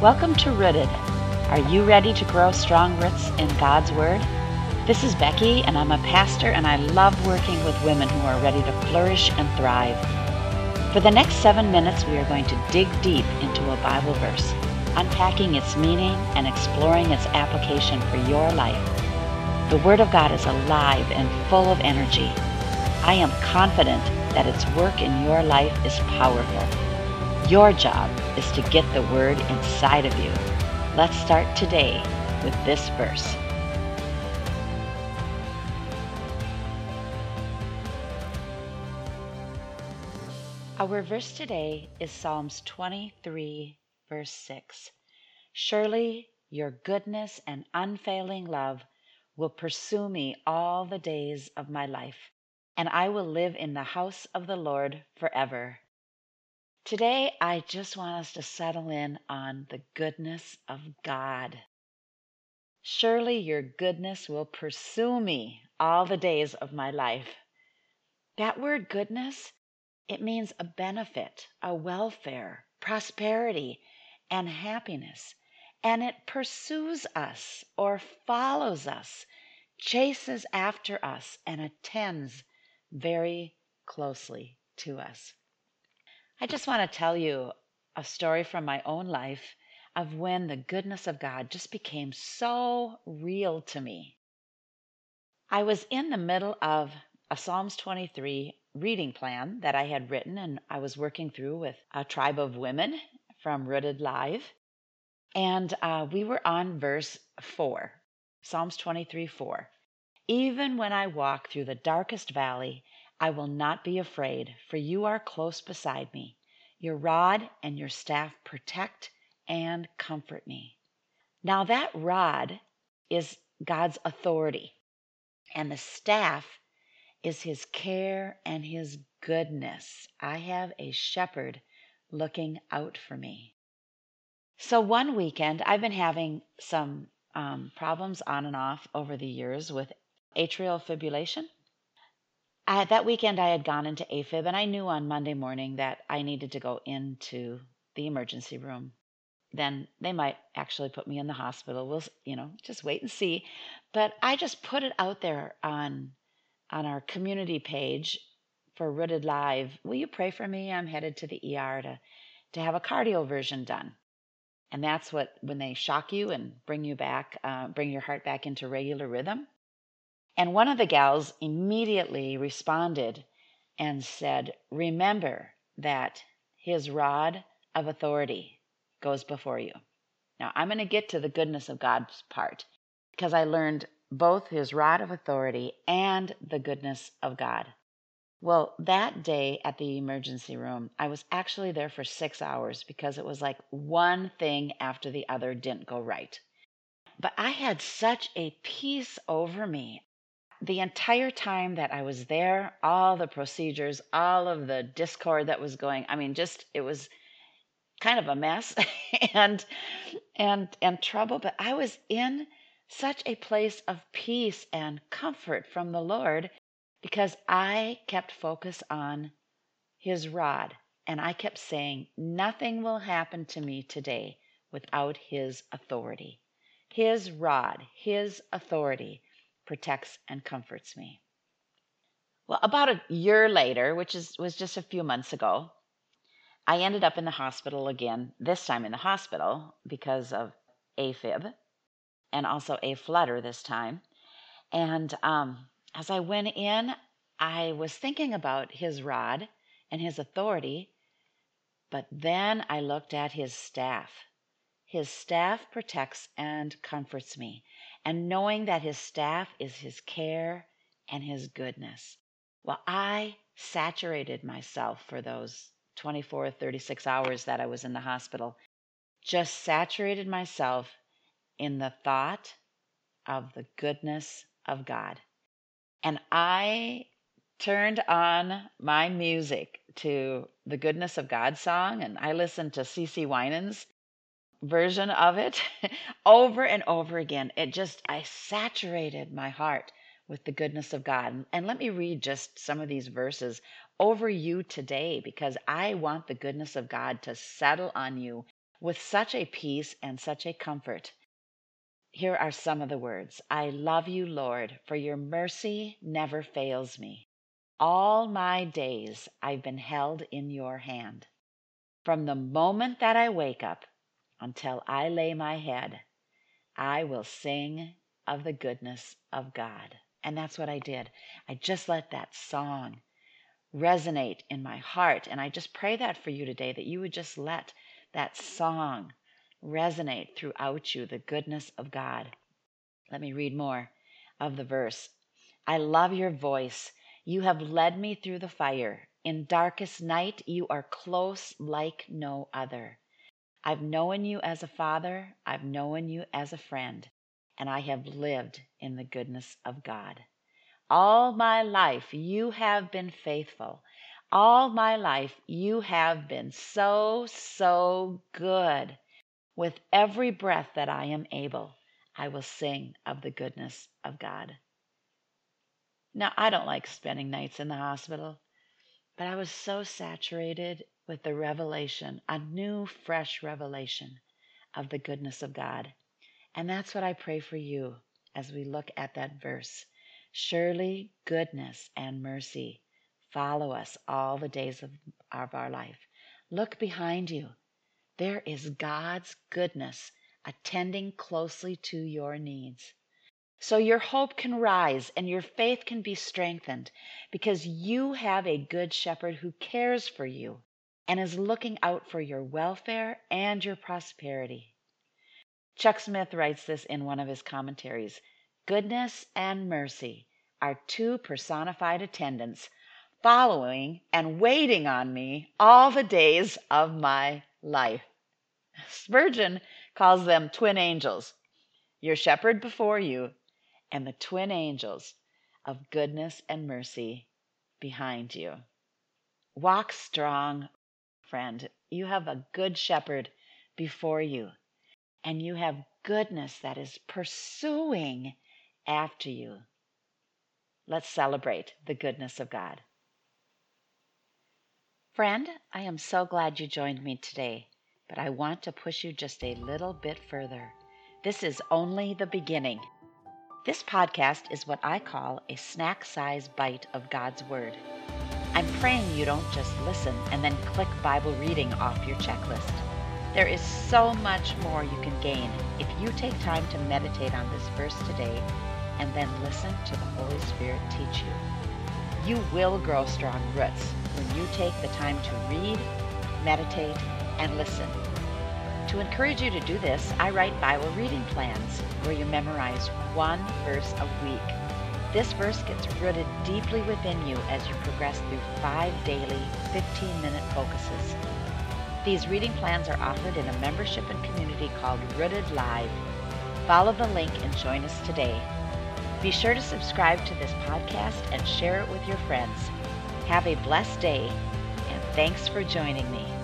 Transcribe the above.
Welcome to Rooted. Are you ready to grow strong roots in God's Word? This is Becky, and I'm a pastor, and I love working with women who are ready to flourish and thrive. For the next seven minutes, we are going to dig deep into a Bible verse, unpacking its meaning and exploring its application for your life. The Word of God is alive and full of energy. I am confident that its work in your life is powerful. Your job is to get the Word inside of you. Let's start today with this verse. Our verse today is Psalms 23, verse 6. Surely your goodness and unfailing love will pursue me all the days of my life, and I will live in the house of the Lord forever. Today, I just want us to settle in on the goodness of God. Surely your goodness will pursue me all the days of my life. That word goodness, it means a benefit, a welfare, prosperity, and happiness. And it pursues us or follows us, chases after us, and attends very closely to us. I just want to tell you a story from my own life of when the goodness of God just became so real to me. I was in the middle of a Psalms 23 reading plan that I had written and I was working through with a tribe of women from Rooted Live. And uh, we were on verse 4, Psalms 23 4. Even when I walk through the darkest valley, I will not be afraid, for you are close beside me. Your rod and your staff protect and comfort me. Now, that rod is God's authority, and the staff is his care and his goodness. I have a shepherd looking out for me. So, one weekend, I've been having some um, problems on and off over the years with atrial fibrillation. I, that weekend, I had gone into AFib, and I knew on Monday morning that I needed to go into the emergency room. Then they might actually put me in the hospital. We'll, you know, just wait and see. But I just put it out there on on our community page for Rooted Live. Will you pray for me? I'm headed to the ER to to have a cardioversion done. And that's what when they shock you and bring you back, uh, bring your heart back into regular rhythm. And one of the gals immediately responded and said, Remember that his rod of authority goes before you. Now, I'm going to get to the goodness of God's part because I learned both his rod of authority and the goodness of God. Well, that day at the emergency room, I was actually there for six hours because it was like one thing after the other didn't go right. But I had such a peace over me the entire time that I was there, all the procedures, all of the discord that was going, I mean, just it was kind of a mess and and and trouble, but I was in such a place of peace and comfort from the Lord because I kept focus on his rod and I kept saying, nothing will happen to me today without his authority. His rod, his authority protects and comforts me. Well, about a year later, which is, was just a few months ago, I ended up in the hospital again, this time in the hospital because of AFib and also a flutter this time. And um, as I went in, I was thinking about his rod and his authority, but then I looked at his staff. His staff protects and comforts me and knowing that his staff is his care and his goodness. Well, I saturated myself for those 24, 36 hours that I was in the hospital, just saturated myself in the thought of the goodness of God. And I turned on my music to the Goodness of God song, and I listened to CeCe Winans version of it over and over again. It just, I saturated my heart with the goodness of God. And let me read just some of these verses over you today because I want the goodness of God to settle on you with such a peace and such a comfort. Here are some of the words I love you, Lord, for your mercy never fails me. All my days I've been held in your hand. From the moment that I wake up until I lay my head, I will sing of the goodness of God. And that's what I did. I just let that song resonate in my heart. And I just pray that for you today, that you would just let that song resonate throughout you, the goodness of God. Let me read more of the verse. I love your voice. You have led me through the fire. In darkest night, you are close like no other. I've known you as a father, I've known you as a friend, and I have lived in the goodness of God. All my life, you have been faithful. All my life, you have been so, so good. With every breath that I am able, I will sing of the goodness of God. Now, I don't like spending nights in the hospital, but I was so saturated with the revelation, a new, fresh revelation of the goodness of God. And that's what I pray for you as we look at that verse. Surely goodness and mercy follow us all the days of, of our life. Look behind you. There is God's goodness attending closely to your needs. So your hope can rise and your faith can be strengthened because you have a good shepherd who cares for you and is looking out for your welfare and your prosperity. Chuck Smith writes this in one of his commentaries Goodness and mercy are two personified attendants following and waiting on me all the days of my life. Spurgeon calls them twin angels, your shepherd before you, and the twin angels of goodness and mercy behind you. Walk strong, friend. You have a good shepherd before you, and you have goodness that is pursuing after you. Let's celebrate the goodness of God. Friend, I am so glad you joined me today, but I want to push you just a little bit further. This is only the beginning. This podcast is what I call a snack size bite of God's Word. I'm praying you don't just listen and then click Bible reading off your checklist. There is so much more you can gain if you take time to meditate on this verse today and then listen to the Holy Spirit teach you. You will grow strong roots when you take the time to read, meditate, and listen. To encourage you to do this, I write Bible reading plans where you memorize one verse a week this verse gets rooted deeply within you as you progress through five daily 15 minute focuses. These reading plans are offered in a membership and community called Rooted Live. Follow the link and join us today. Be sure to subscribe to this podcast and share it with your friends. Have a blessed day, and thanks for joining me.